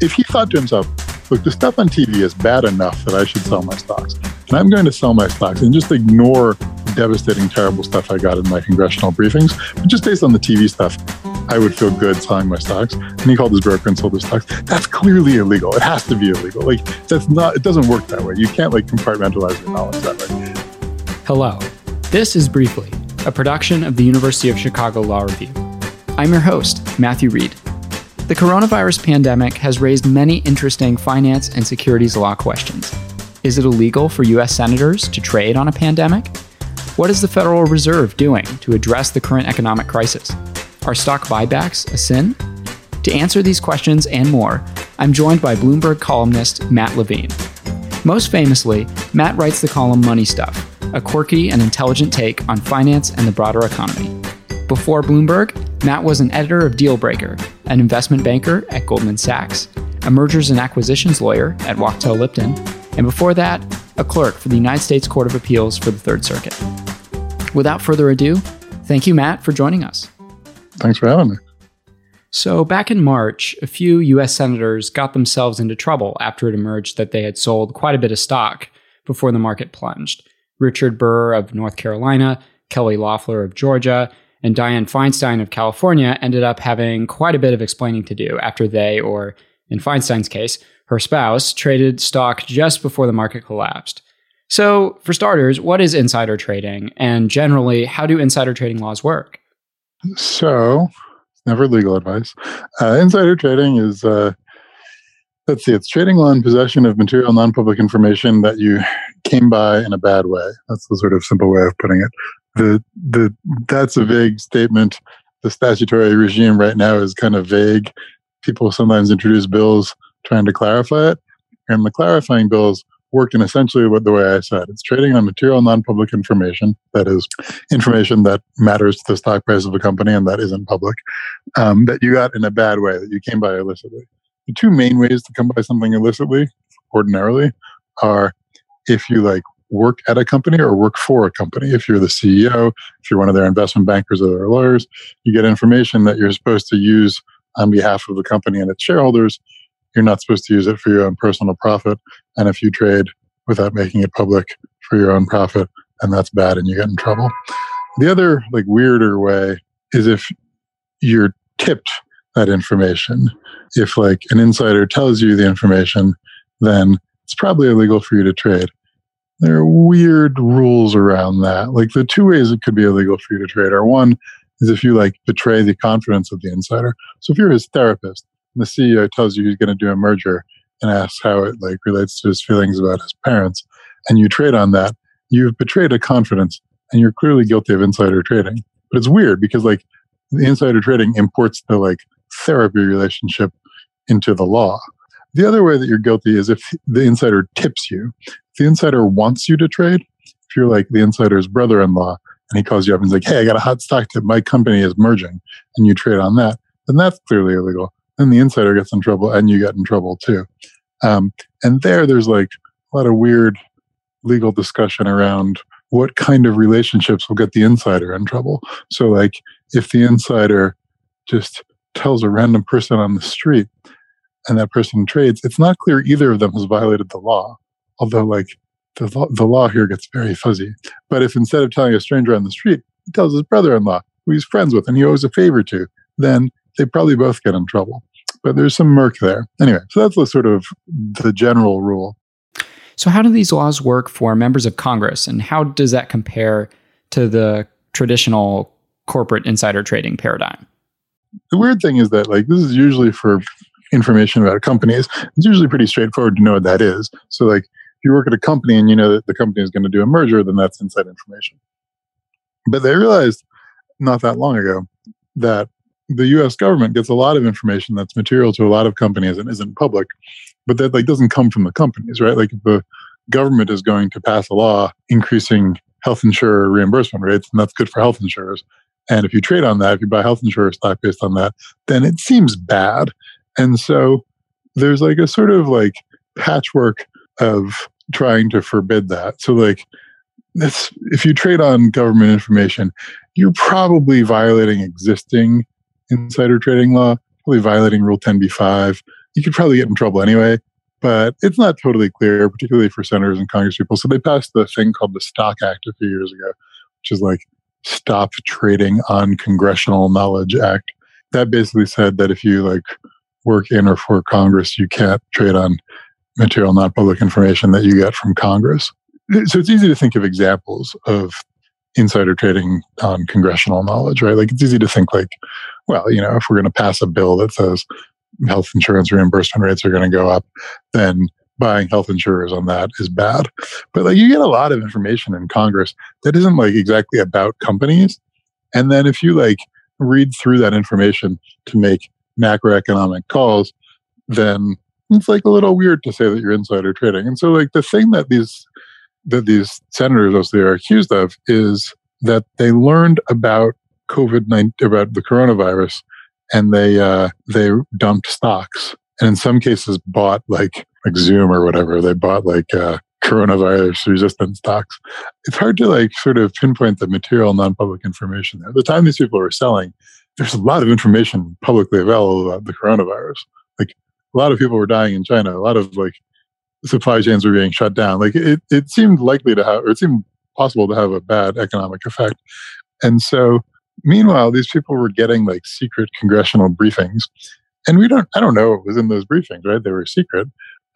if he thought to himself, look, the stuff on TV is bad enough that I should sell my stocks. And I'm going to sell my stocks and just ignore devastating, terrible stuff I got in my congressional briefings. But just based on the TV stuff, I would feel good selling my stocks. And he called his broker and sold his stocks. That's clearly illegal. It has to be illegal. Like that's not. It doesn't work that way. You can't like compartmentalize your knowledge that way. Hello. This is Briefly, a production of the University of Chicago Law Review. I'm your host, Matthew Reed. The coronavirus pandemic has raised many interesting finance and securities law questions. Is it illegal for U.S. senators to trade on a pandemic? What is the Federal Reserve doing to address the current economic crisis? Are stock buybacks a sin? To answer these questions and more, I'm joined by Bloomberg columnist Matt Levine. Most famously, Matt writes the column Money Stuff, a quirky and intelligent take on finance and the broader economy. Before Bloomberg, Matt was an editor of Dealbreaker, an investment banker at Goldman Sachs, a mergers and acquisitions lawyer at Wachtell Lipton, and before that, a clerk for the United States Court of Appeals for the Third Circuit. Without further ado, thank you, Matt, for joining us. Thanks for having me. So, back in March, a few U.S. senators got themselves into trouble after it emerged that they had sold quite a bit of stock before the market plunged. Richard Burr of North Carolina, Kelly Loeffler of Georgia, and Dianne Feinstein of California ended up having quite a bit of explaining to do after they, or in Feinstein's case, her spouse, traded stock just before the market collapsed. So, for starters, what is insider trading? And generally, how do insider trading laws work? So, never legal advice. Uh, insider trading is, uh, let's see, it's trading on possession of material non public information that you came by in a bad way. That's the sort of simple way of putting it the the that's a vague statement. The statutory regime right now is kind of vague. People sometimes introduce bills trying to clarify it, and the clarifying bills work in essentially what the way I said. It's trading on material non-public information, that is information that matters to the stock price of a company and that isn't public, um, that you got in a bad way, that you came by illicitly. The two main ways to come by something illicitly, ordinarily, are if you like work at a company or work for a company. If you're the CEO, if you're one of their investment bankers or their lawyers, you get information that you're supposed to use on behalf of the company and its shareholders. You're not supposed to use it for your own personal profit. And if you trade without making it public for your own profit, and that's bad and you get in trouble. The other like weirder way is if you're tipped that information. If like an insider tells you the information, then it's probably illegal for you to trade there are weird rules around that. Like the two ways it could be illegal for you to trade are one is if you like betray the confidence of the insider. So if you're his therapist and the CEO tells you he's going to do a merger and asks how it like relates to his feelings about his parents, and you trade on that, you've betrayed a confidence and you're clearly guilty of insider trading. But it's weird because like the insider trading imports the like therapy relationship into the law. The other way that you're guilty is if the insider tips you. If the insider wants you to trade, if you're like the insider's brother in law and he calls you up and he's like, hey, I got a hot stock tip, my company is merging, and you trade on that, then that's clearly illegal. Then the insider gets in trouble and you get in trouble too. Um, and there, there's like a lot of weird legal discussion around what kind of relationships will get the insider in trouble. So, like, if the insider just tells a random person on the street, and that person trades, it's not clear either of them has violated the law. Although, like, the law, the law here gets very fuzzy. But if instead of telling a stranger on the street, he tells his brother in law, who he's friends with and he owes a favor to, then they probably both get in trouble. But there's some murk there. Anyway, so that's the sort of the general rule. So, how do these laws work for members of Congress, and how does that compare to the traditional corporate insider trading paradigm? The weird thing is that, like, this is usually for information about companies, it's usually pretty straightforward to know what that is. So, like, if you work at a company and you know that the company is going to do a merger, then that's inside information. But they realized not that long ago that the U.S. government gets a lot of information that's material to a lot of companies and isn't public, but that like doesn't come from the companies, right? Like if the government is going to pass a law increasing health insurer reimbursement rates, and that's good for health insurers. And if you trade on that, if you buy health insurance stock based on that, then it seems bad. And so there's like a sort of like patchwork of trying to forbid that. So like if you trade on government information, you're probably violating existing insider trading law, probably violating Rule 10b5. you could probably get in trouble anyway, but it's not totally clear, particularly for senators and congresspeople. So they passed the thing called the Stock Act a few years ago, which is like Stop Trading on Congressional Knowledge Act. That basically said that if you like work in or for Congress, you can't trade on material non public information that you get from Congress. So it's easy to think of examples of insider trading on congressional knowledge, right? Like it's easy to think like, well, you know, if we're going to pass a bill that says health insurance reimbursement rates are going to go up, then buying health insurers on that is bad. But like you get a lot of information in Congress that isn't like exactly about companies. And then if you like read through that information to make macroeconomic calls, then it's like a little weird to say that you're insider trading. And so like the thing that these that these senators mostly are accused of is that they learned about COVID nineteen about the coronavirus and they uh, they dumped stocks and in some cases bought like like Zoom or whatever. They bought like uh, coronavirus resistant stocks. It's hard to like sort of pinpoint the material non-public information there. The time these people were selling, there's a lot of information publicly available about the coronavirus. Like a lot of people were dying in China. A lot of like supply chains were being shut down. Like it, it seemed likely to have, or it seemed possible to have a bad economic effect. And so, meanwhile, these people were getting like secret congressional briefings. And we don't, I don't know what was in those briefings, right? They were secret.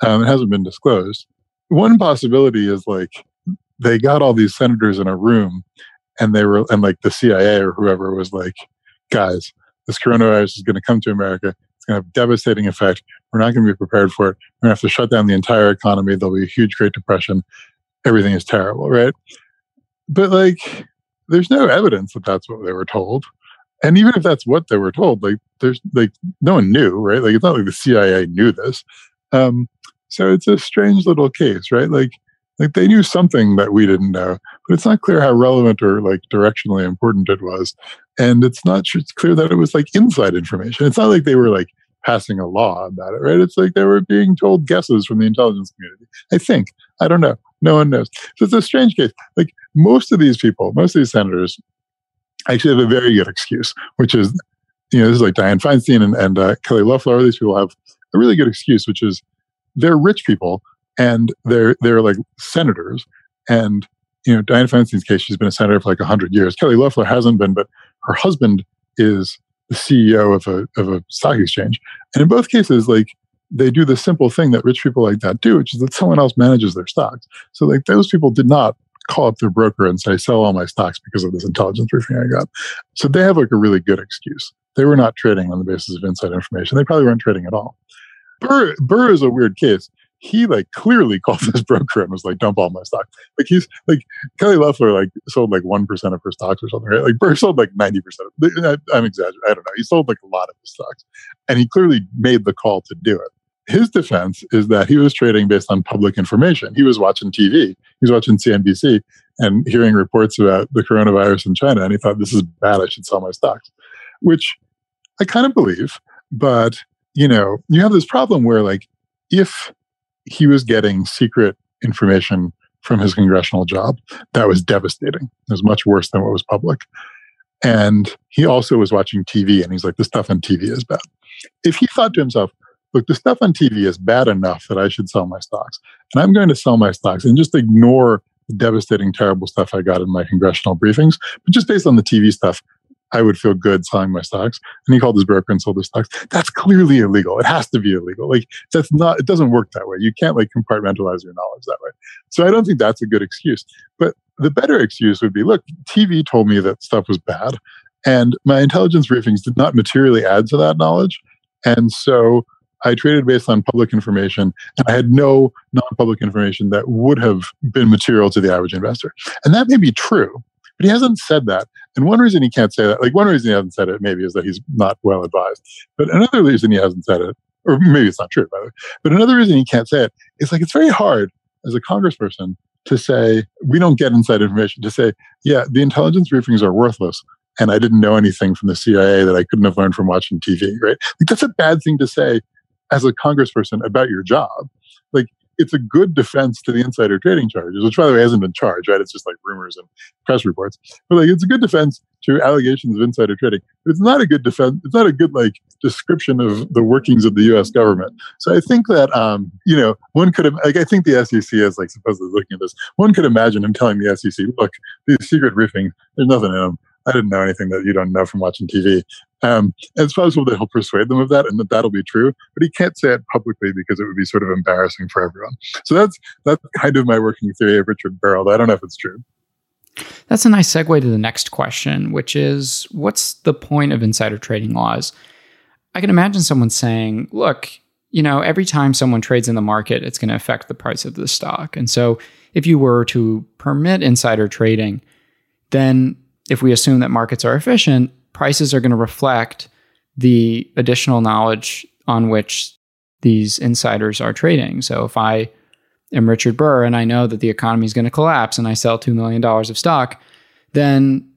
Um, it hasn't been disclosed. One possibility is like they got all these senators in a room and they were, and like the CIA or whoever was like, guys, this coronavirus is going to come to America. It's going to have devastating effect. We're not going to be prepared for it. We're going to have to shut down the entire economy. There'll be a huge Great Depression. Everything is terrible, right? But like, there's no evidence that that's what they were told. And even if that's what they were told, like, there's like no one knew, right? Like, it's not like the CIA knew this. Um, so it's a strange little case, right? Like, like they knew something that we didn't know, but it's not clear how relevant or like directionally important it was. And it's not sure, it's clear that it was like inside information. It's not like they were like passing a law about it, right? It's like they were being told guesses from the intelligence community. I think. I don't know. No one knows. So it's a strange case. Like most of these people, most of these senators actually have a very good excuse, which is, you know, this is like diane Feinstein and, and uh, Kelly Loeffler. These people have a really good excuse, which is they're rich people and they're they're like senators. And you know, Dianne Feinstein's case, she's been a senator for like hundred years. Kelly Loeffler hasn't been, but her husband is the CEO of a of a stock exchange. And in both cases, like they do the simple thing that rich people like that do, which is that someone else manages their stocks. So like those people did not call up their broker and say, sell all my stocks because of this intelligence briefing I got. So they have like a really good excuse. They were not trading on the basis of inside information. They probably weren't trading at all. Burr, Burr is a weird case. He like clearly called his broker and was like, "Dump all my stock." Like he's like Kelly Loeffler like sold like one percent of her stocks or something. Right? Like Burr sold like ninety percent. I'm exaggerating. I don't know. He sold like a lot of his stocks, and he clearly made the call to do it. His defense is that he was trading based on public information. He was watching TV. He was watching CNBC and hearing reports about the coronavirus in China, and he thought, "This is bad. I should sell my stocks," which I kind of believe, but you know, you have this problem where, like, if he was getting secret information from his congressional job, that was devastating. It was much worse than what was public. And he also was watching TV and he's like, the stuff on TV is bad. If he thought to himself, look, the stuff on TV is bad enough that I should sell my stocks, and I'm going to sell my stocks and just ignore the devastating, terrible stuff I got in my congressional briefings, but just based on the TV stuff, I would feel good selling my stocks. And he called his broker and sold his stocks. That's clearly illegal. It has to be illegal. Like that's not, it doesn't work that way. You can't like compartmentalize your knowledge that way. So I don't think that's a good excuse. But the better excuse would be, look, TV told me that stuff was bad. And my intelligence briefings did not materially add to that knowledge. And so I traded based on public information, and I had no non public information that would have been material to the average investor. And that may be true. But he hasn't said that. And one reason he can't say that, like one reason he hasn't said it, maybe is that he's not well advised. But another reason he hasn't said it, or maybe it's not true, by the way, but another reason he can't say it is like it's very hard as a congressperson to say, we don't get inside information, to say, yeah, the intelligence briefings are worthless. And I didn't know anything from the CIA that I couldn't have learned from watching TV, right? Like that's a bad thing to say as a congressperson about your job. It's a good defense to the insider trading charges, which by the way hasn't been charged, right? It's just like rumors and press reports. But like it's a good defense to allegations of insider trading. But it's not a good defense. It's not a good like description of the workings of the U.S. government. So I think that um, you know one could have like I think the SEC is like supposedly looking at this. One could imagine him telling the SEC, "Look, these secret briefings, there's nothing in them." I didn't know anything that you don't know from watching TV. Um, it's possible that he'll persuade them of that and that that'll be true, but he can't say it publicly because it would be sort of embarrassing for everyone. So that's that's kind of my working theory of Richard Burrell. I don't know if it's true. That's a nice segue to the next question, which is what's the point of insider trading laws? I can imagine someone saying, look, you know, every time someone trades in the market, it's going to affect the price of the stock. And so if you were to permit insider trading, then if we assume that markets are efficient, prices are going to reflect the additional knowledge on which these insiders are trading. So if I am Richard Burr and I know that the economy is going to collapse and I sell $2 million of stock, then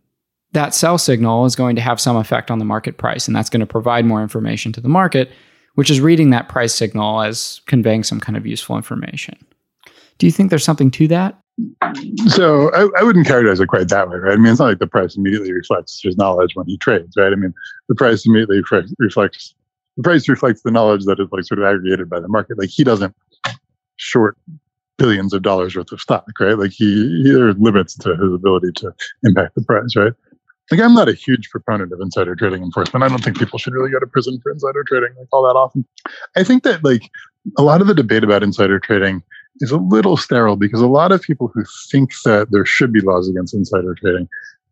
that sell signal is going to have some effect on the market price. And that's going to provide more information to the market, which is reading that price signal as conveying some kind of useful information. Do you think there's something to that? So I, I, wouldn't characterize it quite that way, right? I mean, it's not like the price immediately reflects his knowledge when he trades, right? I mean, the price immediately reflects the price reflects the knowledge that is like sort of aggregated by the market. Like he doesn't short billions of dollars worth of stock, right? Like he, he there are limits to his ability to impact the price, right? Like I'm not a huge proponent of insider trading enforcement. I don't think people should really go to prison for insider trading like all that often. I think that like a lot of the debate about insider trading is a little sterile because a lot of people who think that there should be laws against insider trading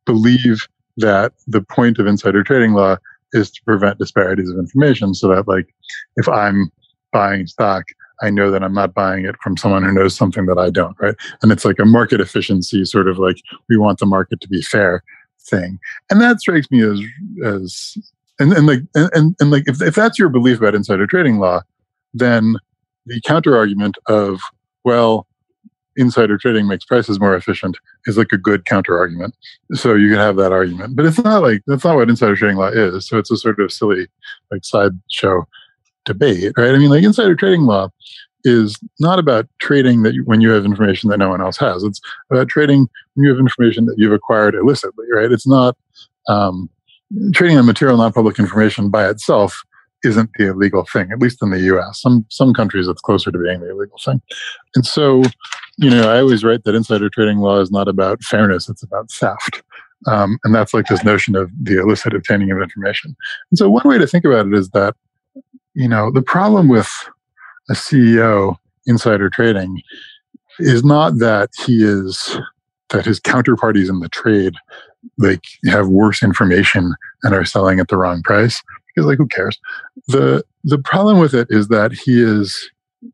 believe that the point of insider trading law is to prevent disparities of information so that like if I'm buying stock I know that I'm not buying it from someone who knows something that I don't, right? And it's like a market efficiency sort of like we want the market to be fair thing. And that strikes me as as and, and like and, and, and like if, if that's your belief about insider trading law, then the counter argument of, well, insider trading makes prices more efficient is like a good counter argument. So you can have that argument. But it's not like that's not what insider trading law is. So it's a sort of silly like sideshow debate, right? I mean, like insider trading law is not about trading that you, when you have information that no one else has. It's about trading when you have information that you've acquired illicitly, right? It's not um, trading on material non-public information by itself isn't the illegal thing, at least in the U.S. Some some countries it's closer to being the illegal thing, and so you know I always write that insider trading law is not about fairness; it's about theft. Um, and that's like this notion of the illicit obtaining of information. And so one way to think about it is that you know, the problem with a CEO insider trading is not that he is that his counterparties in the trade like have worse information and are selling at the wrong price because like who cares the the problem with it is that he is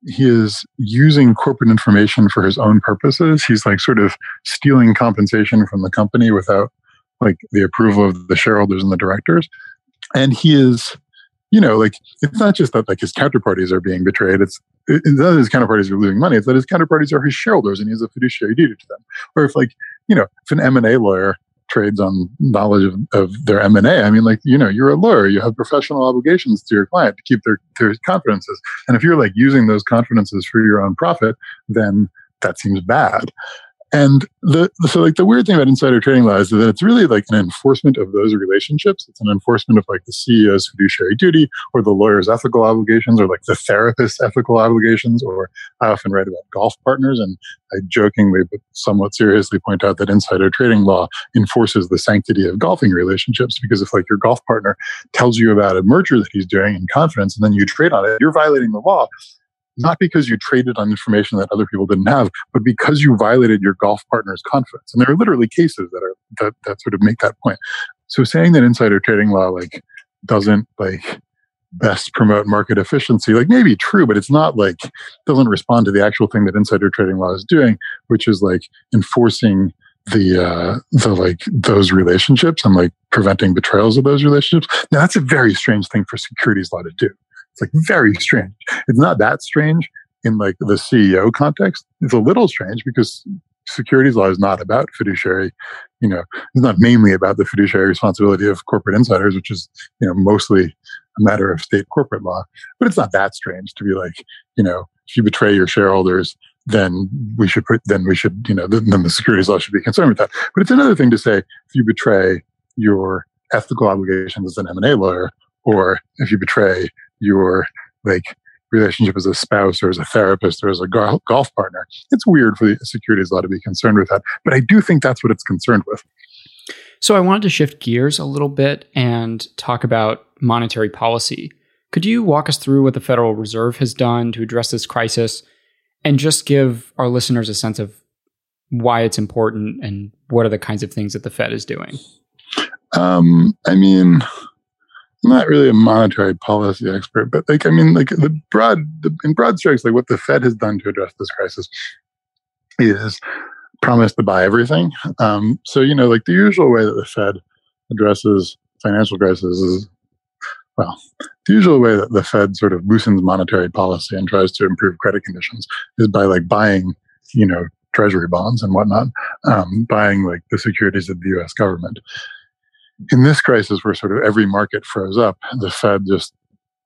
he is using corporate information for his own purposes he's like sort of stealing compensation from the company without like the approval of the shareholders and the directors and he is you know, like it's not just that like his counterparties are being betrayed. It's, it's not that his counterparties are losing money. It's that his counterparties are his shareholders, and he has a fiduciary duty to them. Or if like you know, if an M and A lawyer trades on knowledge of, of their M and A, I mean, like you know, you're a lawyer. You have professional obligations to your client to keep their their confidences. And if you're like using those confidences for your own profit, then that seems bad. And the so like the weird thing about insider trading law is that it's really like an enforcement of those relationships. It's an enforcement of like the CEO's fiduciary duty or the lawyer's ethical obligations or like the therapist's ethical obligations. Or I often write about golf partners and I jokingly but somewhat seriously point out that insider trading law enforces the sanctity of golfing relationships because if like your golf partner tells you about a merger that he's doing in confidence and then you trade on it, you're violating the law not because you traded on information that other people didn't have, but because you violated your golf partner's confidence. And there are literally cases that are that, that sort of make that point. So saying that insider trading law like doesn't like best promote market efficiency like maybe true but it's not like doesn't respond to the actual thing that insider trading law is doing which is like enforcing the uh the like those relationships and like preventing betrayals of those relationships now that's a very strange thing for securities law to do it's like very strange. It's not that strange in like the CEO context. It's a little strange because securities law is not about fiduciary, you know, it's not mainly about the fiduciary responsibility of corporate insiders, which is, you know, mostly a matter of state corporate law. But it's not that strange to be like, you know, if you betray your shareholders, then we should put, then we should, you know, then, then the securities law should be concerned with that. But it's another thing to say if you betray your ethical obligations as an M&A lawyer, or if you betray your like relationship as a spouse or as a therapist or as a golf partner, it's weird for the securities law to be concerned with that. But I do think that's what it's concerned with. So I wanted to shift gears a little bit and talk about monetary policy. Could you walk us through what the Federal Reserve has done to address this crisis and just give our listeners a sense of why it's important and what are the kinds of things that the Fed is doing? Um, I mean, I'm not really a monetary policy expert, but like, I mean, like the broad, the, in broad strokes, like what the Fed has done to address this crisis is promise to buy everything. Um, so, you know, like the usual way that the Fed addresses financial crisis is, well, the usual way that the Fed sort of loosens monetary policy and tries to improve credit conditions is by like buying, you know, treasury bonds and whatnot, um, buying like the securities of the US government. In this crisis, where sort of every market froze up, the Fed just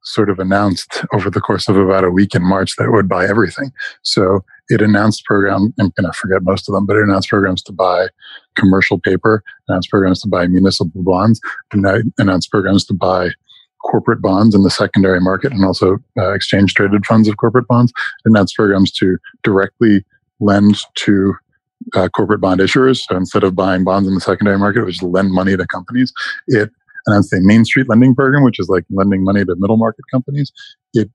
sort of announced over the course of about a week in March that it would buy everything. So it announced program, I'm going to forget most of them, but it announced programs to buy commercial paper, announced programs to buy municipal bonds, announced programs to buy corporate bonds in the secondary market and also uh, exchange traded funds of corporate bonds, announced programs to directly lend to uh, corporate bond issuers. So instead of buying bonds in the secondary market, which just lend money to companies. It announced a Main Street lending program, which is like lending money to middle market companies. It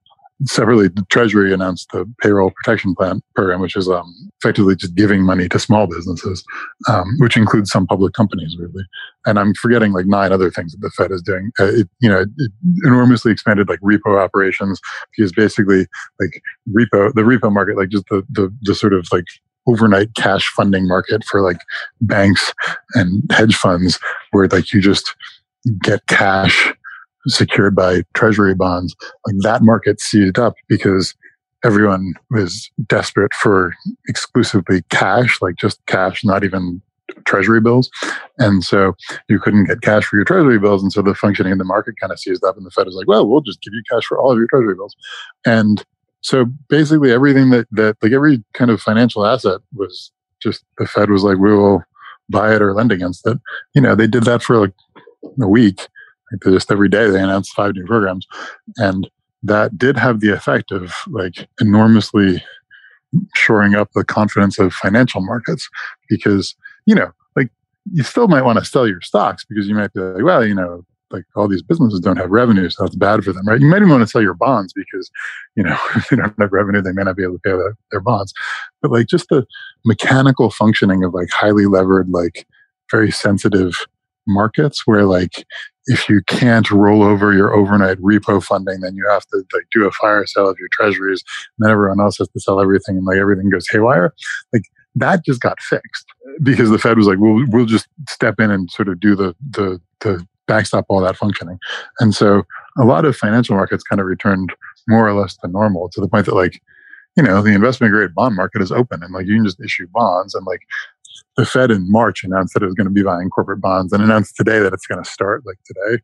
separately, the Treasury announced the payroll protection plan program, which is um, effectively just giving money to small businesses, um, which includes some public companies, really. And I'm forgetting like nine other things that the Fed is doing. Uh, it, you know, it enormously expanded like repo operations because basically like repo, the repo market, like just the the, the sort of like overnight cash funding market for like banks and hedge funds, where like you just get cash secured by treasury bonds, like that market seized up because everyone was desperate for exclusively cash, like just cash, not even treasury bills. And so you couldn't get cash for your treasury bills. And so the functioning of the market kind of seized up and the Fed is like, well, we'll just give you cash for all of your treasury bills. And so basically everything that, that like every kind of financial asset was just the Fed was like, we will buy it or lend against it. You know, they did that for like a week like just every day they announced five new programs, and that did have the effect of like enormously shoring up the confidence of financial markets because you know like you still might want to sell your stocks because you might be like well you know like all these businesses don't have revenue so that's bad for them right you might even want to sell your bonds because you know if they don't have revenue they may not be able to pay their, their bonds but like just the mechanical functioning of like highly levered like very sensitive markets where like if you can't roll over your overnight repo funding, then you have to like do a fire sale of your treasuries, and then everyone else has to sell everything, and like everything goes haywire. Like that just got fixed because the Fed was like, "We'll we'll just step in and sort of do the the the backstop all that functioning," and so a lot of financial markets kind of returned more or less to normal to the point that like you know the investment grade bond market is open and like you can just issue bonds and like the Fed in March announced that it was going to be buying corporate bonds and announced today that it's going to start like today.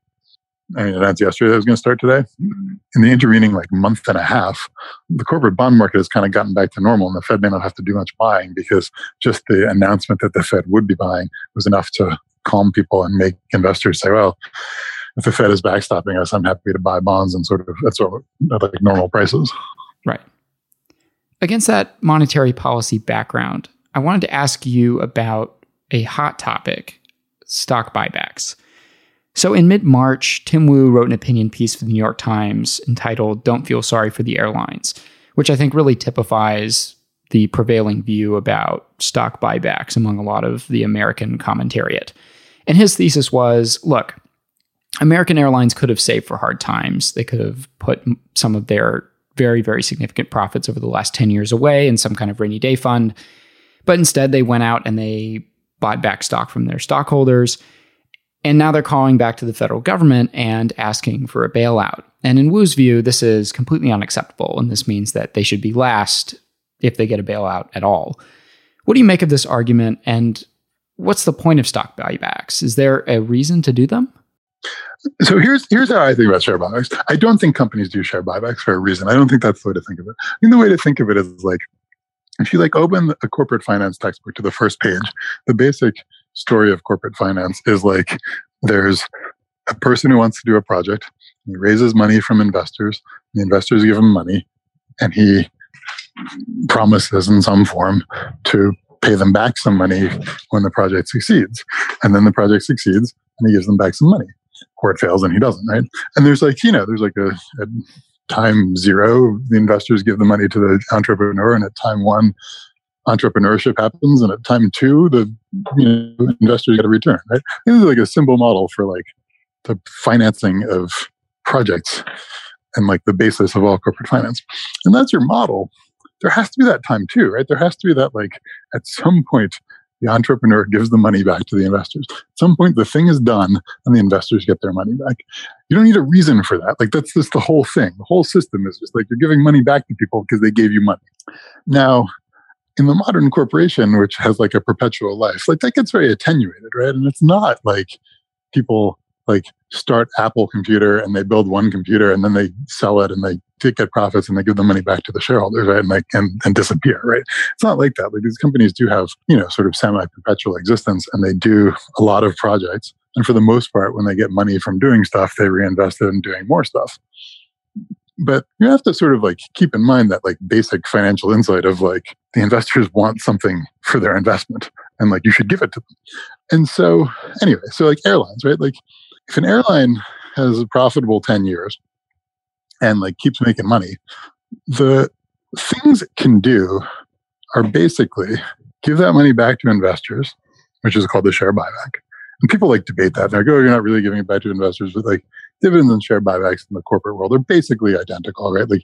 I mean, announced yesterday that it was going to start today. In the intervening like month and a half, the corporate bond market has kind of gotten back to normal, and the Fed may not have to do much buying because just the announcement that the Fed would be buying was enough to calm people and make investors say, "Well, if the Fed is backstopping us, I'm happy to buy bonds and sort of that's sort of like normal prices." Right. Against that monetary policy background, I wanted to ask you about a hot topic stock buybacks. So, in mid March, Tim Wu wrote an opinion piece for the New York Times entitled Don't Feel Sorry for the Airlines, which I think really typifies the prevailing view about stock buybacks among a lot of the American commentariat. And his thesis was look, American Airlines could have saved for hard times. They could have put some of their very, very significant profits over the last 10 years away in some kind of rainy day fund but instead, they went out and they bought back stock from their stockholders. And now they're calling back to the federal government and asking for a bailout. And in Wu's view, this is completely unacceptable. And this means that they should be last if they get a bailout at all. What do you make of this argument? And what's the point of stock buybacks? Is there a reason to do them? So here's here's how I think about share buybacks. I don't think companies do share buybacks for a reason. I don't think that's the way to think of it. I mean, the way to think of it is like if you like open a corporate finance textbook to the first page, the basic story of corporate finance is like there's a person who wants to do a project. He raises money from investors. The investors give him money, and he promises in some form to pay them back some money when the project succeeds. And then the project succeeds, and he gives them back some money. Or it fails, and he doesn't, right? And there's like, you know, there's like a, a time zero, the investors give the money to the entrepreneur, and at time one, entrepreneurship happens, and at time two, the you know, investors get a return. Right? This is like a simple model for like the financing of projects and like the basis of all corporate finance. And that's your model. There has to be that time too, right? There has to be that like at some point the entrepreneur gives the money back to the investors. At some point, the thing is done and the investors get their money back. You don't need a reason for that. Like, that's just the whole thing. The whole system is just like you're giving money back to people because they gave you money. Now, in the modern corporation, which has like a perpetual life, like that gets very attenuated, right? And it's not like people like start Apple computer and they build one computer and then they sell it and they get profits and they give the money back to the shareholders, right? And they and, and disappear, right? It's not like that. Like these companies do have, you know, sort of semi-perpetual existence and they do a lot of projects. And for the most part, when they get money from doing stuff, they reinvest it in doing more stuff. But you have to sort of like keep in mind that like basic financial insight of like the investors want something for their investment and like you should give it to them. And so anyway, so like airlines, right? Like if an airline has a profitable 10 years and like keeps making money, the things it can do are basically give that money back to investors, which is called the share buyback. And people like debate that. They're like, oh, you're not really giving it back to investors, but like dividends and share buybacks in the corporate world are basically identical, right? Like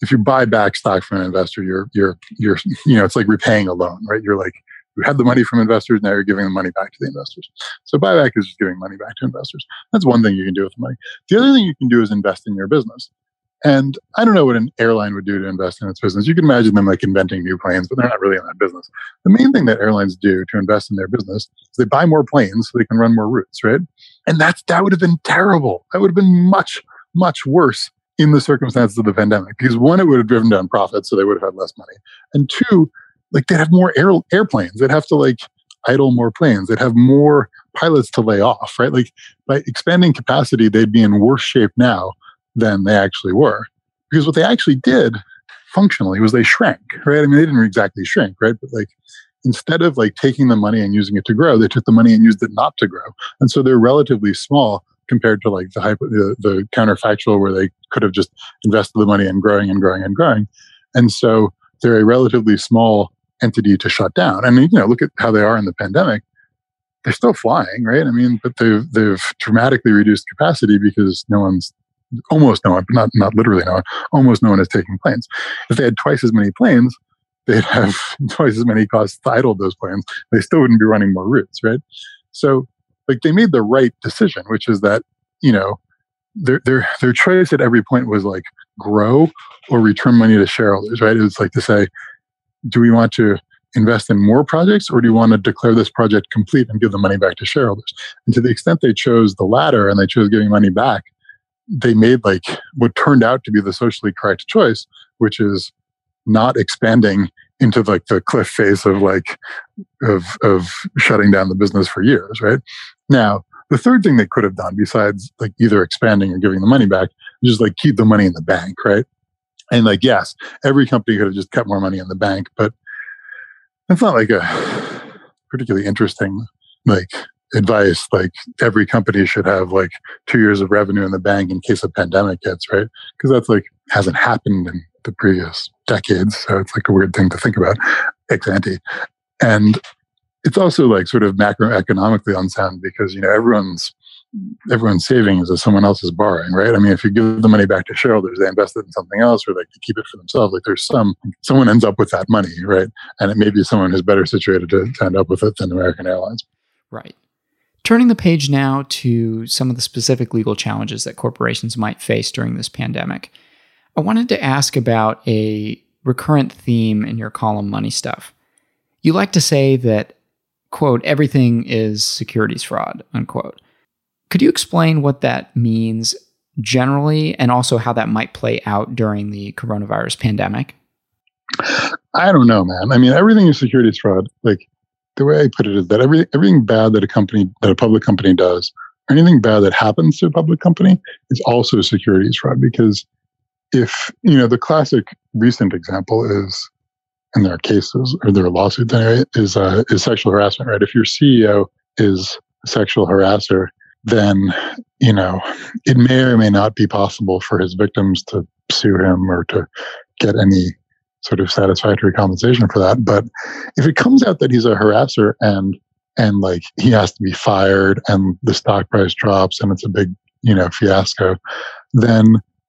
if you buy back stock from an investor, you're you're you're you know, it's like repaying a loan, right? You're like you had the money from investors, now you're giving the money back to the investors. So buyback is just giving money back to investors. That's one thing you can do with the money. The other thing you can do is invest in your business. And I don't know what an airline would do to invest in its business. You can imagine them like inventing new planes, but they're not really in that business. The main thing that airlines do to invest in their business is they buy more planes so they can run more routes, right? And that's that would have been terrible. That would have been much, much worse in the circumstances of the pandemic. Because one, it would have driven down profits, so they would have had less money. And two, like they'd have more air, airplanes. They'd have to like idle more planes. They'd have more pilots to lay off, right? Like by expanding capacity, they'd be in worse shape now than they actually were. Because what they actually did functionally was they shrank, right? I mean, they didn't exactly shrink, right? But like instead of like taking the money and using it to grow, they took the money and used it not to grow. And so they're relatively small compared to like the, hypo, the, the counterfactual where they could have just invested the money in growing and growing and growing. And so they're a relatively small entity to shut down. And you know, look at how they are in the pandemic. They're still flying, right? I mean, but they've they've dramatically reduced capacity because no one's almost no one, but not not literally no one, almost no one is taking planes. If they had twice as many planes, they'd have twice as many costs to idle those planes. They still wouldn't be running more routes, right? So like they made the right decision, which is that, you know, their their their choice at every point was like grow or return money to shareholders, right? It's like to say, do we want to invest in more projects or do you want to declare this project complete and give the money back to shareholders? And to the extent they chose the latter and they chose giving money back, they made like what turned out to be the socially correct choice, which is not expanding into like the cliff face of like of of shutting down the business for years, right? Now, the third thing they could have done besides like either expanding or giving the money back just like keep the money in the bank, right? And like, yes, every company could have just kept more money in the bank, but it's not like a particularly interesting like advice. Like every company should have like two years of revenue in the bank in case a pandemic hits, right? Because that's like hasn't happened in the previous decades. So it's like a weird thing to think about ex ante. And it's also like sort of macroeconomically unsound because you know everyone's everyone's saving is that someone else is borrowing, right? I mean, if you give the money back to shareholders, they invest it in something else or like they keep it for themselves. Like there's some, someone ends up with that money, right? And it may be someone who's better situated to, to end up with it than American Airlines. Right. Turning the page now to some of the specific legal challenges that corporations might face during this pandemic, I wanted to ask about a recurrent theme in your column, Money Stuff. You like to say that, quote, everything is securities fraud, unquote. Could you explain what that means generally and also how that might play out during the coronavirus pandemic? I don't know, man. I mean, everything is securities fraud. Like the way I put it is that every, everything bad that a company, that a public company does, or anything bad that happens to a public company is also securities fraud because if, you know, the classic recent example is, and there are cases or there are lawsuits anyway, is, uh, is sexual harassment, right? If your CEO is a sexual harasser, then, you know, it may or may not be possible for his victims to sue him or to get any sort of satisfactory compensation for that. But if it comes out that he's a harasser and and like he has to be fired and the stock price drops and it's a big, you know, fiasco, then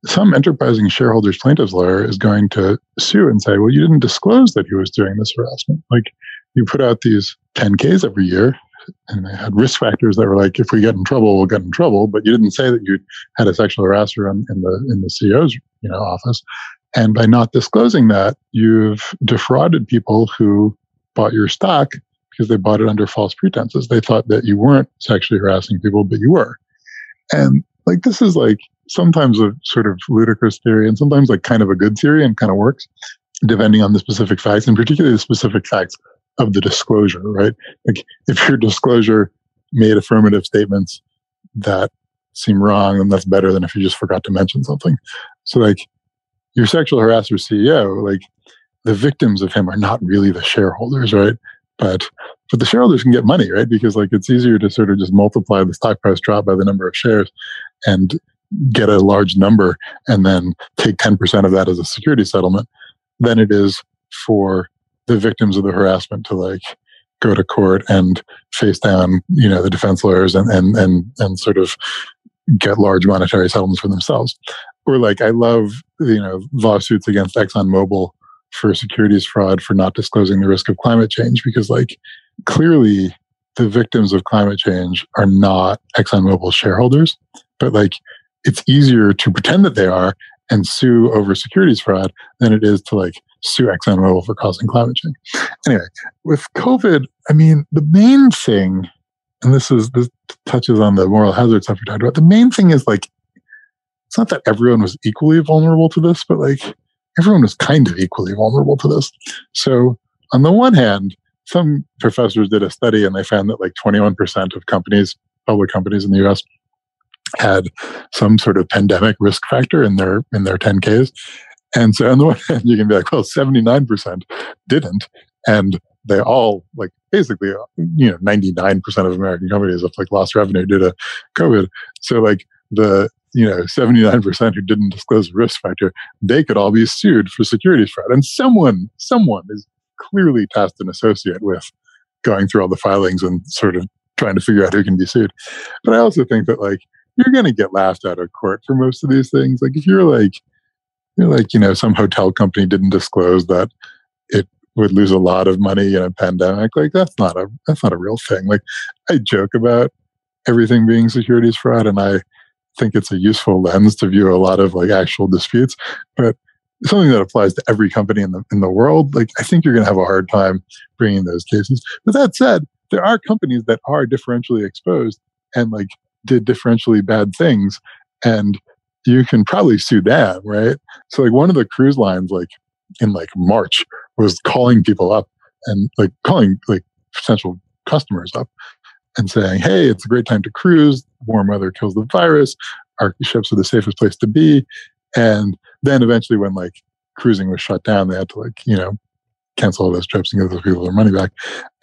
some enterprising shareholders plaintiff's lawyer is going to sue and say, well, you didn't disclose that he was doing this harassment. Like you put out these 10Ks every year and they had risk factors that were like, if we get in trouble, we'll get in trouble. But you didn't say that you had a sexual harasser in, in the in the CEO's you know office. And by not disclosing that, you've defrauded people who bought your stock because they bought it under false pretenses. They thought that you weren't sexually harassing people, but you were. And like this is like sometimes a sort of ludicrous theory and sometimes like kind of a good theory and kind of works depending on the specific facts and particularly the specific facts of the disclosure, right? Like if your disclosure made affirmative statements that seem wrong, then that's better than if you just forgot to mention something. So like your sexual harasser CEO, like the victims of him are not really the shareholders, right? But but the shareholders can get money, right? Because like it's easier to sort of just multiply the stock price drop by the number of shares and get a large number and then take 10% of that as a security settlement than it is for the victims of the harassment to like go to court and face down, you know, the defense lawyers and and and and sort of get large monetary settlements for themselves. Or like I love you know lawsuits against ExxonMobil for securities fraud for not disclosing the risk of climate change because like clearly the victims of climate change are not ExxonMobil shareholders, but like it's easier to pretend that they are and sue over securities fraud than it is to like sue ExxonMobil for causing climate change. Anyway, with COVID, I mean, the main thing, and this is this touches on the moral hazard stuff we talked about. The main thing is like it's not that everyone was equally vulnerable to this, but like everyone was kind of equally vulnerable to this. So on the one hand, some professors did a study and they found that like 21% of companies, public companies in the US, had some sort of pandemic risk factor in their in their 10Ks. And so on the one hand, you can be like, well, 79% didn't. And they all like basically, uh, you know, 99% of American companies have like lost revenue due to COVID. So like the you know 79% who didn't disclose risk factor they could all be sued for securities fraud and someone someone is clearly tasked and associate with going through all the filings and sort of trying to figure out who can be sued but i also think that like you're going to get laughed out of court for most of these things like if you're like like you know some hotel company didn't disclose that it would lose a lot of money in a pandemic like that's not a that's not a real thing like i joke about everything being securities fraud and i think it's a useful lens to view a lot of like actual disputes, but something that applies to every company in the in the world. Like I think you're going to have a hard time bringing those cases. But that said, there are companies that are differentially exposed and like did differentially bad things, and you can probably sue that, right? So like one of the cruise lines, like in like March, was calling people up and like calling like potential customers up and saying, hey, it's a great time to cruise. Warm weather kills the virus. Our ships are the safest place to be. And then eventually, when like cruising was shut down, they had to like, you know, cancel all those trips and give those people their money back.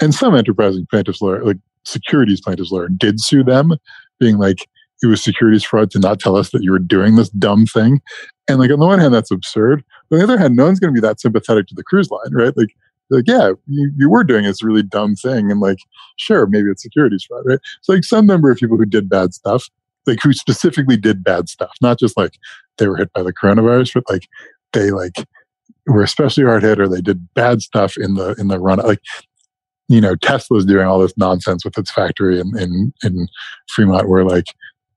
And some enterprising plaintiffs lawyer, like securities plaintiffs lawyer, did sue them, being like, it was securities fraud to not tell us that you were doing this dumb thing. And like on the one hand, that's absurd. But on the other hand, no one's going to be that sympathetic to the cruise line, right? Like like, yeah, you, you were doing this really dumb thing. And like, sure, maybe it's securities fraud, right? So like some number of people who did bad stuff, like who specifically did bad stuff, not just like they were hit by the coronavirus, but like they like were especially hard hit or they did bad stuff in the in the run. Like, you know, Tesla's doing all this nonsense with its factory in in, in Fremont where like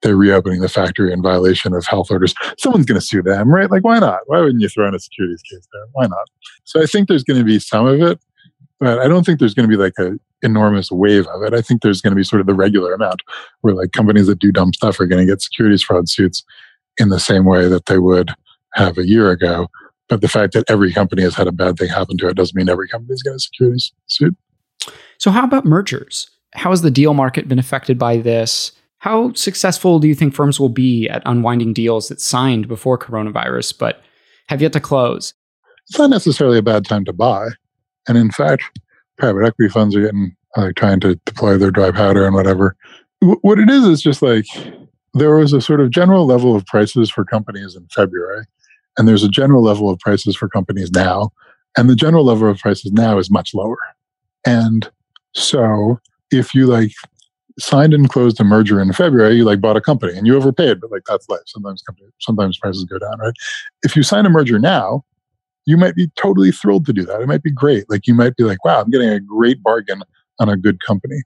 they're reopening the factory in violation of health orders. Someone's going to sue them, right? Like, why not? Why wouldn't you throw in a securities case there? Why not? So I think there's going to be some of it. but I don't think there's going to be like a enormous wave of it. I think there's going to be sort of the regular amount where like companies that do dumb stuff are going to get securities fraud suits in the same way that they would have a year ago. But the fact that every company has had a bad thing happen to it doesn't mean every company is going to securities suit. So, how about mergers? How has the deal market been affected by this? How successful do you think firms will be at unwinding deals that signed before coronavirus but have yet to close? It's not necessarily a bad time to buy. And in fact, private equity funds are getting like trying to deploy their dry powder and whatever. what it is is just like there was a sort of general level of prices for companies in February, and there's a general level of prices for companies now, and the general level of prices now is much lower. And so if you like signed and closed a merger in February, you like bought a company and you overpaid, but like that's life. Sometimes companies, sometimes prices go down, right? If you sign a merger now, you might be totally thrilled to do that. It might be great. Like you might be like, wow, I'm getting a great bargain on a good company.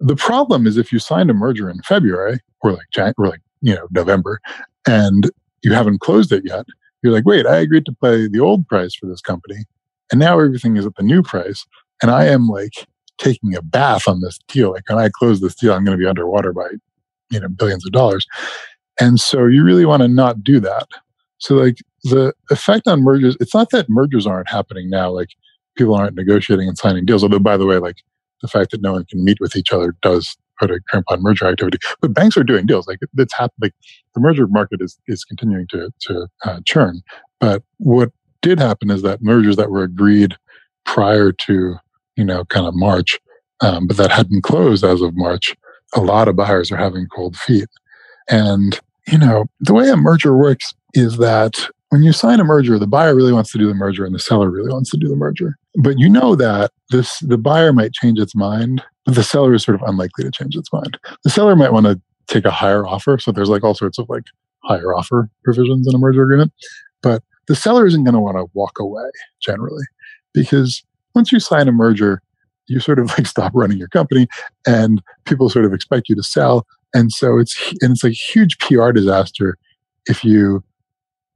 The problem is if you signed a merger in February or like Jan- or like you know November, and you haven't closed it yet, you're like, wait, I agreed to pay the old price for this company, and now everything is at the new price, and I am like taking a bath on this deal. Like when I close this deal, I'm going to be underwater by you know billions of dollars, and so you really want to not do that. So like the effect on mergers, it's not that mergers aren't happening now. Like people aren't negotiating and signing deals. Although, by the way, like the fact that no one can meet with each other does put a crimp on merger activity. But banks are doing deals. Like it's happening. Like the merger market is is continuing to to uh, churn. But what did happen is that mergers that were agreed prior to you know kind of March, um, but that hadn't closed as of March, a lot of buyers are having cold feet. And you know the way a merger works is that when you sign a merger, the buyer really wants to do the merger and the seller really wants to do the merger. But you know that this the buyer might change its mind, but the seller is sort of unlikely to change its mind. The seller might want to take a higher offer. So there's like all sorts of like higher offer provisions in a merger agreement. But the seller isn't going to want to walk away generally because once you sign a merger, you sort of like stop running your company and people sort of expect you to sell. And so it's and it's a huge PR disaster if you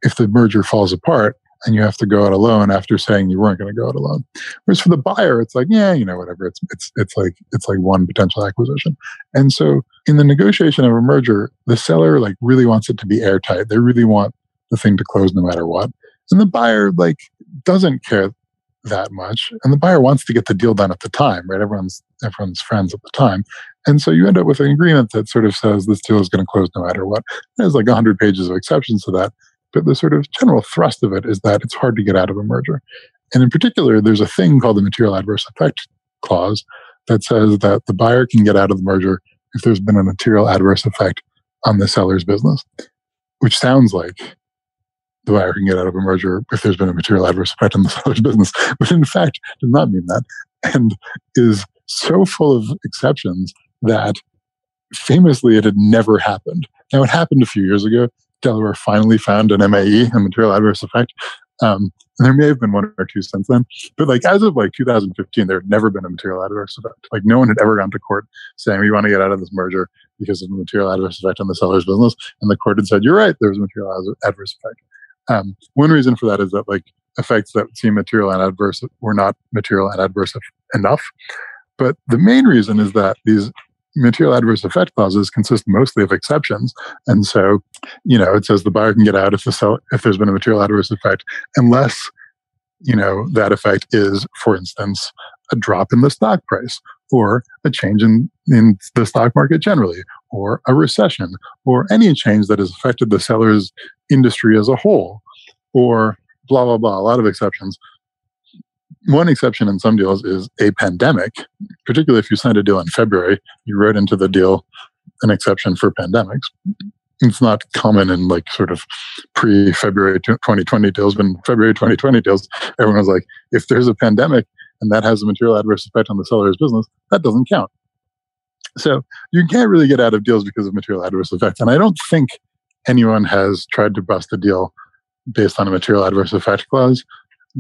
if the merger falls apart and you have to go out alone after saying you weren't going to go out alone. Whereas for the buyer, it's like, yeah, you know, whatever. It's it's it's like it's like one potential acquisition. And so in the negotiation of a merger, the seller like really wants it to be airtight. They really want the thing to close no matter what. And the buyer like doesn't care that much. And the buyer wants to get the deal done at the time, right? Everyone's everyone's friends at the time. And so you end up with an agreement that sort of says this deal is going to close no matter what. There's like 100 pages of exceptions to that. But the sort of general thrust of it is that it's hard to get out of a merger. And in particular, there's a thing called the material adverse effect clause that says that the buyer can get out of the merger if there's been a material adverse effect on the seller's business, which sounds like the buyer can get out of a merger if there's been a material adverse effect on the seller's business. But in fact, does not mean that and is so full of exceptions that famously it had never happened. Now, it happened a few years ago. Delaware finally found an MAE, a material adverse effect. Um, there may have been one or two since then. But like as of like 2015, there had never been a material adverse effect. Like no one had ever gone to court saying we want to get out of this merger because of a material adverse effect on the seller's business. And the court had said, you're right, there was a material adverse effect. Um, one reason for that is that like effects that seem material and adverse were not material and adverse enough. But the main reason is that these material adverse effect clauses consist mostly of exceptions. And so, you know, it says the buyer can get out if the sell, if there's been a material adverse effect, unless, you know, that effect is, for instance, a drop in the stock price or a change in, in the stock market generally or a recession or any change that has affected the seller's industry as a whole or blah, blah, blah, a lot of exceptions one exception in some deals is a pandemic, particularly if you signed a deal in February, you wrote into the deal an exception for pandemics. It's not common in like sort of pre February 2020 deals, but February 2020 deals, everyone was like, if there's a pandemic and that has a material adverse effect on the seller's business, that doesn't count. So you can't really get out of deals because of material adverse effects. And I don't think anyone has tried to bust a deal based on a material adverse effect clause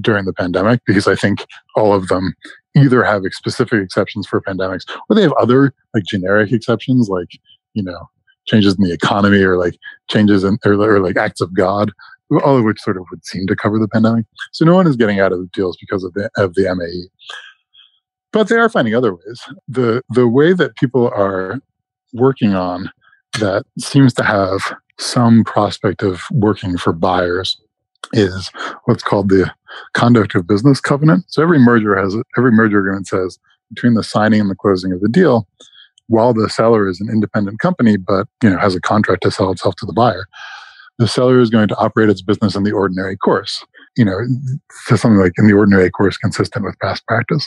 during the pandemic because I think all of them either have specific exceptions for pandemics or they have other like generic exceptions like you know changes in the economy or like changes in or, or like acts of God all of which sort of would seem to cover the pandemic so no one is getting out of deals because of the of the MAE but they are finding other ways. The the way that people are working on that seems to have some prospect of working for buyers is what's called the conduct of business covenant. So every merger has every merger agreement says between the signing and the closing of the deal, while the seller is an independent company but you know has a contract to sell itself to the buyer, the seller is going to operate its business in the ordinary course. You know, to something like in the ordinary course consistent with past practice.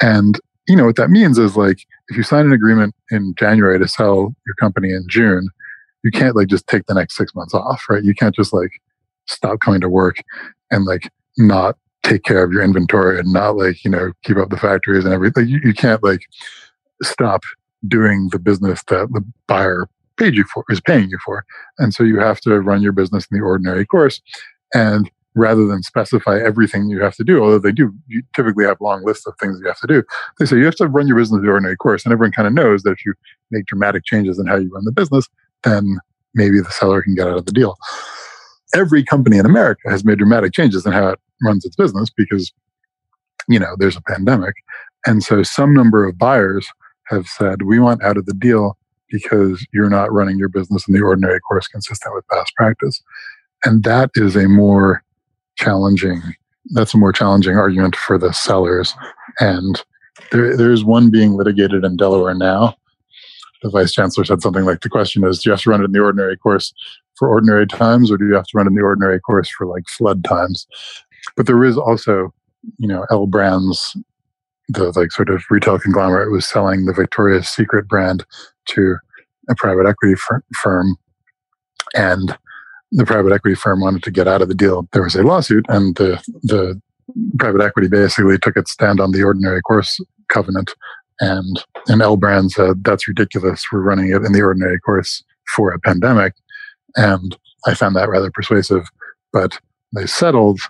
And you know what that means is like if you sign an agreement in January to sell your company in June, you can't like just take the next six months off, right? You can't just like stop coming to work and like not take care of your inventory and not like you know keep up the factories and everything. You, you can't like stop doing the business that the buyer paid you for is paying you for. And so you have to run your business in the ordinary course. And rather than specify everything you have to do although they do you typically have long lists of things you have to do they say you have to run your business the ordinary course and everyone kind of knows that if you make dramatic changes in how you run the business then maybe the seller can get out of the deal every company in America has made dramatic changes in how it runs its business because, you know, there's a pandemic. And so some number of buyers have said, we want out of the deal because you're not running your business in the ordinary course consistent with past practice. And that is a more challenging, that's a more challenging argument for the sellers. And there, there's one being litigated in Delaware now. The vice chancellor said something like the question is, do you have to run it in the ordinary course for ordinary times, or do you have to run it in the ordinary course for like flood times? But there is also, you know, L Brands, the like sort of retail conglomerate, was selling the Victoria's Secret brand to a private equity fir- firm, and the private equity firm wanted to get out of the deal. There was a lawsuit, and the the private equity basically took its stand on the ordinary course covenant, and and L Brand said that's ridiculous. We're running it in the ordinary course for a pandemic, and I found that rather persuasive. But they settled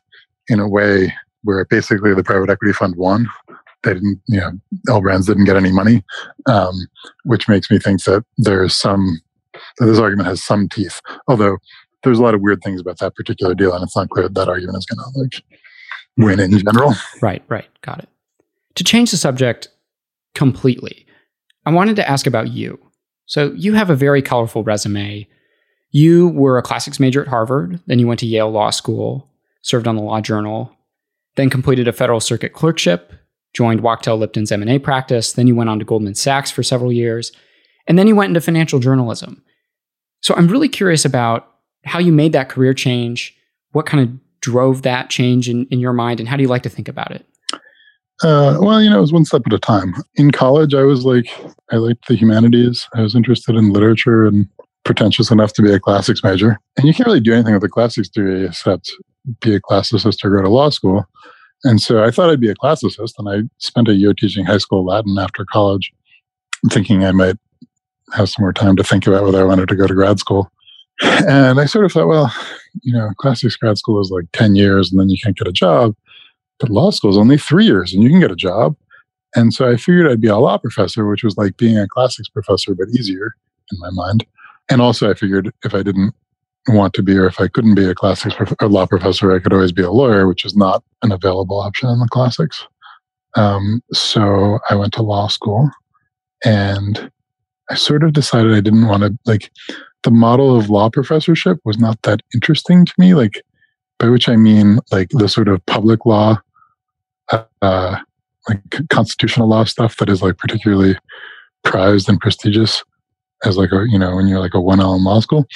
in a way where basically the private equity fund won. They didn't, you know, L Brands didn't get any money, um, which makes me think that there's some, that this argument has some teeth. Although there's a lot of weird things about that particular deal, and it's not clear that, that argument is going to like win in general. Right, right. Got it. To change the subject completely, I wanted to ask about you. So you have a very colorful resume you were a classics major at Harvard, then you went to Yale Law School, served on the Law Journal, then completed a Federal Circuit clerkship, joined Wachtell Lipton's M&A practice, then you went on to Goldman Sachs for several years, and then you went into financial journalism. So I'm really curious about how you made that career change, what kind of drove that change in, in your mind, and how do you like to think about it? Uh, well, you know, it was one step at a time. In college, I was like, I liked the humanities. I was interested in literature and pretentious enough to be a classics major. And you can't really do anything with a classics degree except be a classicist or go to law school. And so I thought I'd be a classicist, and I spent a year teaching high school Latin after college, thinking I might have some more time to think about whether I wanted to go to grad school. And I sort of thought, well, you know, classics grad school is like 10 years and then you can't get a job. But law school is only three years and you can get a job. And so I figured I'd be a law professor, which was like being a classics professor, but easier in my mind and also I figured if I didn't want to be or if I couldn't be a classics prof- or law professor, I could always be a lawyer, which is not an available option in the classics. Um, so I went to law school and I sort of decided I didn't want to like the model of law professorship was not that interesting to me. Like, by which I mean like the sort of public law, uh, like constitutional law stuff that is like particularly prized and prestigious as like a you know when you're like a one L in law school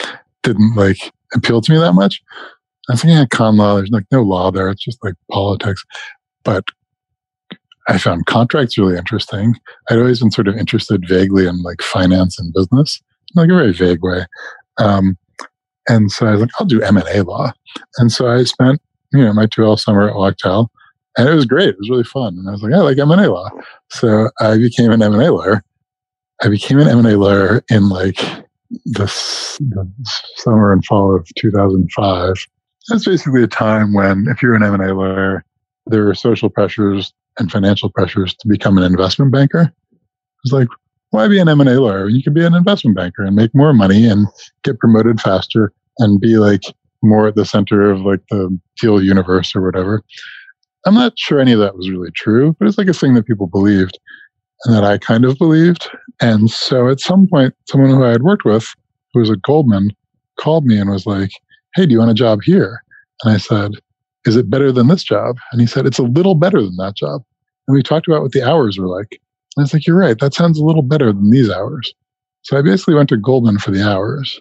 didn't like appeal to me that much. I was like, yeah, con law. There's like no law there. It's just like politics. But I found contracts really interesting. I'd always been sort of interested vaguely in like finance and business, in like a very vague way. Um, and so I was like, I'll do M and A law. And so I spent you know my two L summer at Wachtell, and it was great. It was really fun. And I was like, I like M and A law. So I became an M and A lawyer I became an M&A lawyer in like the, the summer and fall of 2005. That's basically a time when, if you're an M&A lawyer, there are social pressures and financial pressures to become an investment banker. It's like, why be an M&A lawyer? You could be an investment banker and make more money and get promoted faster and be like more at the center of like the deal universe or whatever. I'm not sure any of that was really true, but it's like a thing that people believed and that I kind of believed. And so at some point, someone who I had worked with, who was at Goldman, called me and was like, Hey, do you want a job here? And I said, Is it better than this job? And he said, It's a little better than that job. And we talked about what the hours were like. And I was like, You're right. That sounds a little better than these hours. So I basically went to Goldman for the hours,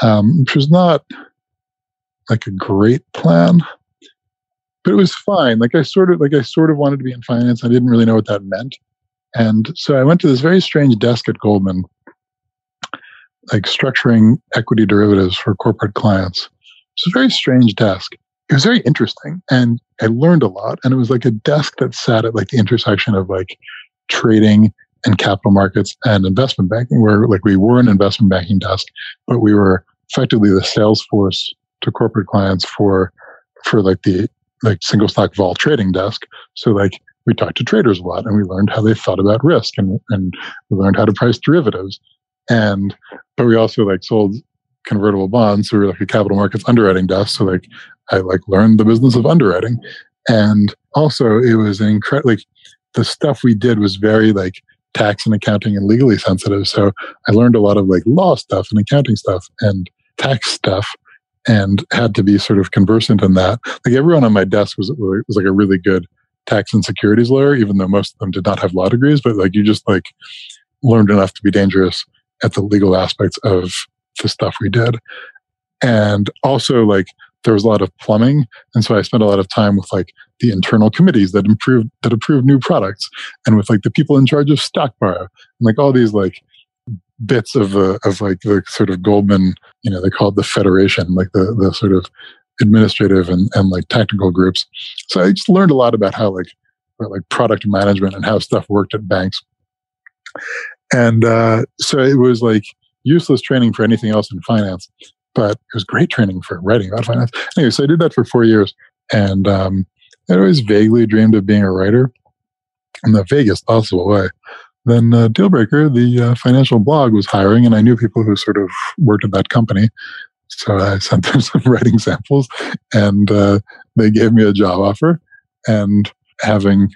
um, which was not like a great plan, but it was fine. Like I sort of like I sort of wanted to be in finance. I didn't really know what that meant. And so I went to this very strange desk at Goldman, like structuring equity derivatives for corporate clients. It's a very strange desk. It was very interesting and I learned a lot. And it was like a desk that sat at like the intersection of like trading and capital markets and investment banking, where like we were an investment banking desk, but we were effectively the sales force to corporate clients for for like the like single stock vol trading desk. So like we talked to traders a lot and we learned how they thought about risk and, and we learned how to price derivatives. And but we also like sold convertible bonds. So we were like a capital markets underwriting desk. So like I like learned the business of underwriting. And also it was an incredible like the stuff we did was very like tax and accounting and legally sensitive. So I learned a lot of like law stuff and accounting stuff and tax stuff and had to be sort of conversant in that. Like everyone on my desk was was like a really good tax and securities lawyer, even though most of them did not have law degrees. But like you just like learned enough to be dangerous at the legal aspects of the stuff we did, and also like there was a lot of plumbing, and so I spent a lot of time with like the internal committees that improved that approved new products, and with like the people in charge of stock borrow, and like all these like bits of uh, of like the sort of Goldman, you know, they call it the federation, like the the sort of administrative and, and like technical groups. So I just learned a lot about how like like product management and how stuff worked at banks. And uh, so it was like useless training for anything else in finance, but it was great training for writing about finance. Anyway, so I did that for four years, and um, I always vaguely dreamed of being a writer in the vaguest possible way then uh, Dealbreaker, the uh, financial blog, was hiring, and I knew people who sort of worked at that company. So I sent them some writing samples, and uh, they gave me a job offer. And having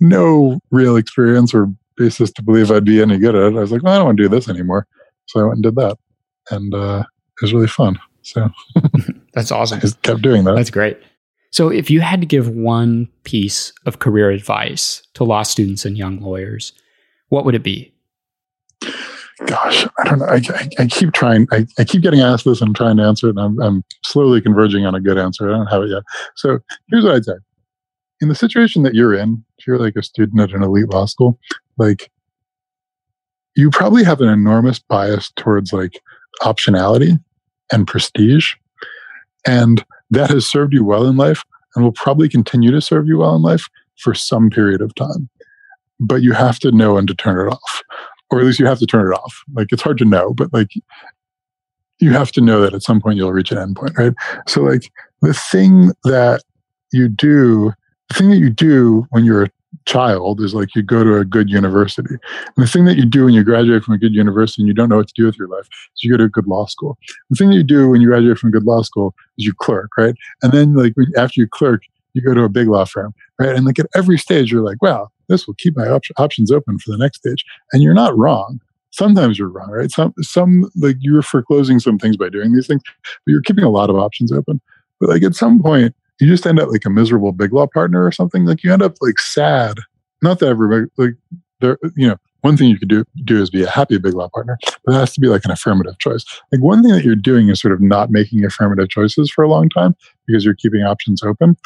no real experience or basis to believe I'd be any good at it, I was like, well, I don't want to do this anymore. So I went and did that, and uh, it was really fun. So that's awesome. I just kept doing that. That's great. So, if you had to give one piece of career advice to law students and young lawyers, what would it be? Gosh, I don't know. I, I, I keep trying. I, I, keep getting asked this and trying to answer it, and I'm, I'm slowly converging on a good answer. I don't have it yet. So here's what I'd say: in the situation that you're in, if you're like a student at an elite law school, like you probably have an enormous bias towards like optionality and prestige, and that has served you well in life, and will probably continue to serve you well in life for some period of time. But you have to know when to turn it off or at least you have to turn it off. Like it's hard to know but like you have to know that at some point you'll reach an endpoint right? So like the thing that you do the thing that you do when you're a child is like you go to a good university and the thing that you do when you graduate from a good university and you don't know what to do with your life is you go to a good law school the thing that you do when you graduate from a good law school is you clerk right and then like after you clerk you go to a big law firm right and like at every stage you're like wow this will keep my op- options open for the next stage. And you're not wrong. Sometimes you're wrong, right? Some, some like you're foreclosing some things by doing these things, but you're keeping a lot of options open. But like at some point, you just end up like a miserable big law partner or something. Like you end up like sad. Not that everybody like there, you know, one thing you could do do is be a happy big law partner, but it has to be like an affirmative choice. Like one thing that you're doing is sort of not making affirmative choices for a long time because you're keeping options open.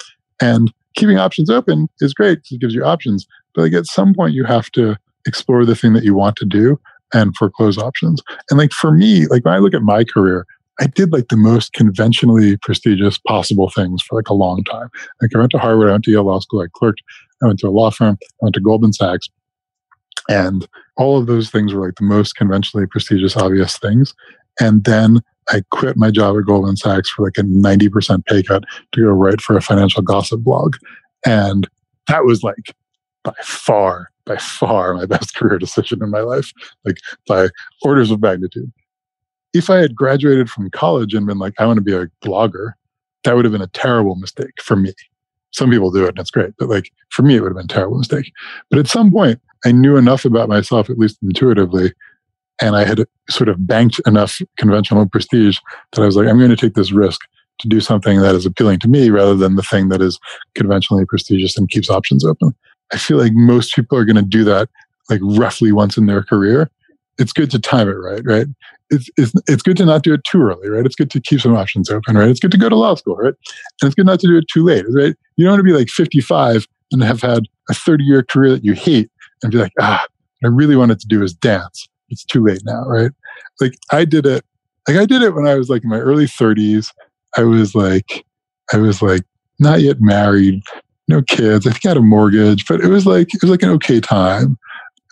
And keeping options open is great it gives you options. But like at some point, you have to explore the thing that you want to do and foreclose options. And like for me, like when I look at my career, I did like the most conventionally prestigious possible things for like a long time. Like I went to Harvard, I went to Yale Law School, I clerked, I went to a law firm, I went to Goldman Sachs. And all of those things were like the most conventionally prestigious, obvious things. And then I quit my job at Goldman Sachs for like a 90% pay cut to go write for a financial gossip blog. And that was like by far, by far my best career decision in my life, like by orders of magnitude. If I had graduated from college and been like, I want to be a blogger, that would have been a terrible mistake for me. some people do it and it's great, but like for me, it would have been a terrible mistake. But at some point, I knew enough about myself, at least intuitively, and I had sort of banked enough conventional prestige that I was like, I'm going to take this risk to do something that is appealing to me rather than the thing that is conventionally prestigious and keeps options open. I feel like most people are going to do that like roughly once in their career. It's good to time it right, right? It's, it's, it's good to not do it too early, right? It's good to keep some options open, right? It's good to go to law school, right? And it's good not to do it too late, right? You don't want to be like 55 and have had a 30 year career that you hate and be like, ah, I really wanted to do is dance. It's too late now, right? Like I did it, like I did it when I was like in my early 30s. I was like, I was like not yet married, no kids. I think I had a mortgage, but it was like it was like an okay time.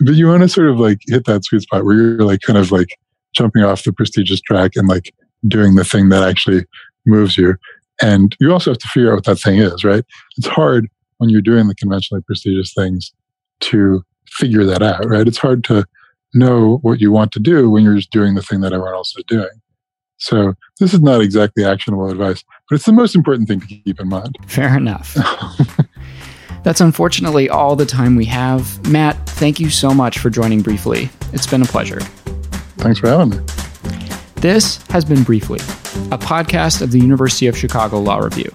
But you want to sort of like hit that sweet spot where you're like kind of like jumping off the prestigious track and like doing the thing that actually moves you. And you also have to figure out what that thing is, right? It's hard when you're doing the conventionally prestigious things to figure that out, right? It's hard to know what you want to do when you're just doing the thing that everyone else is doing. So this is not exactly actionable advice, but it's the most important thing to keep in mind. Fair enough. That's unfortunately all the time we have. Matt, thank you so much for joining briefly. It's been a pleasure. Thanks for having me. This has been Briefly, a podcast of the University of Chicago Law Review.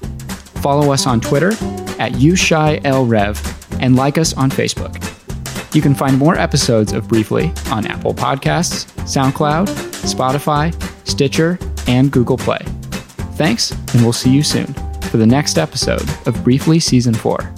Follow us on Twitter at USCHILRev and like us on Facebook. You can find more episodes of Briefly on Apple Podcasts, SoundCloud, Spotify, Stitcher, and Google Play. Thanks, and we'll see you soon for the next episode of Briefly Season 4.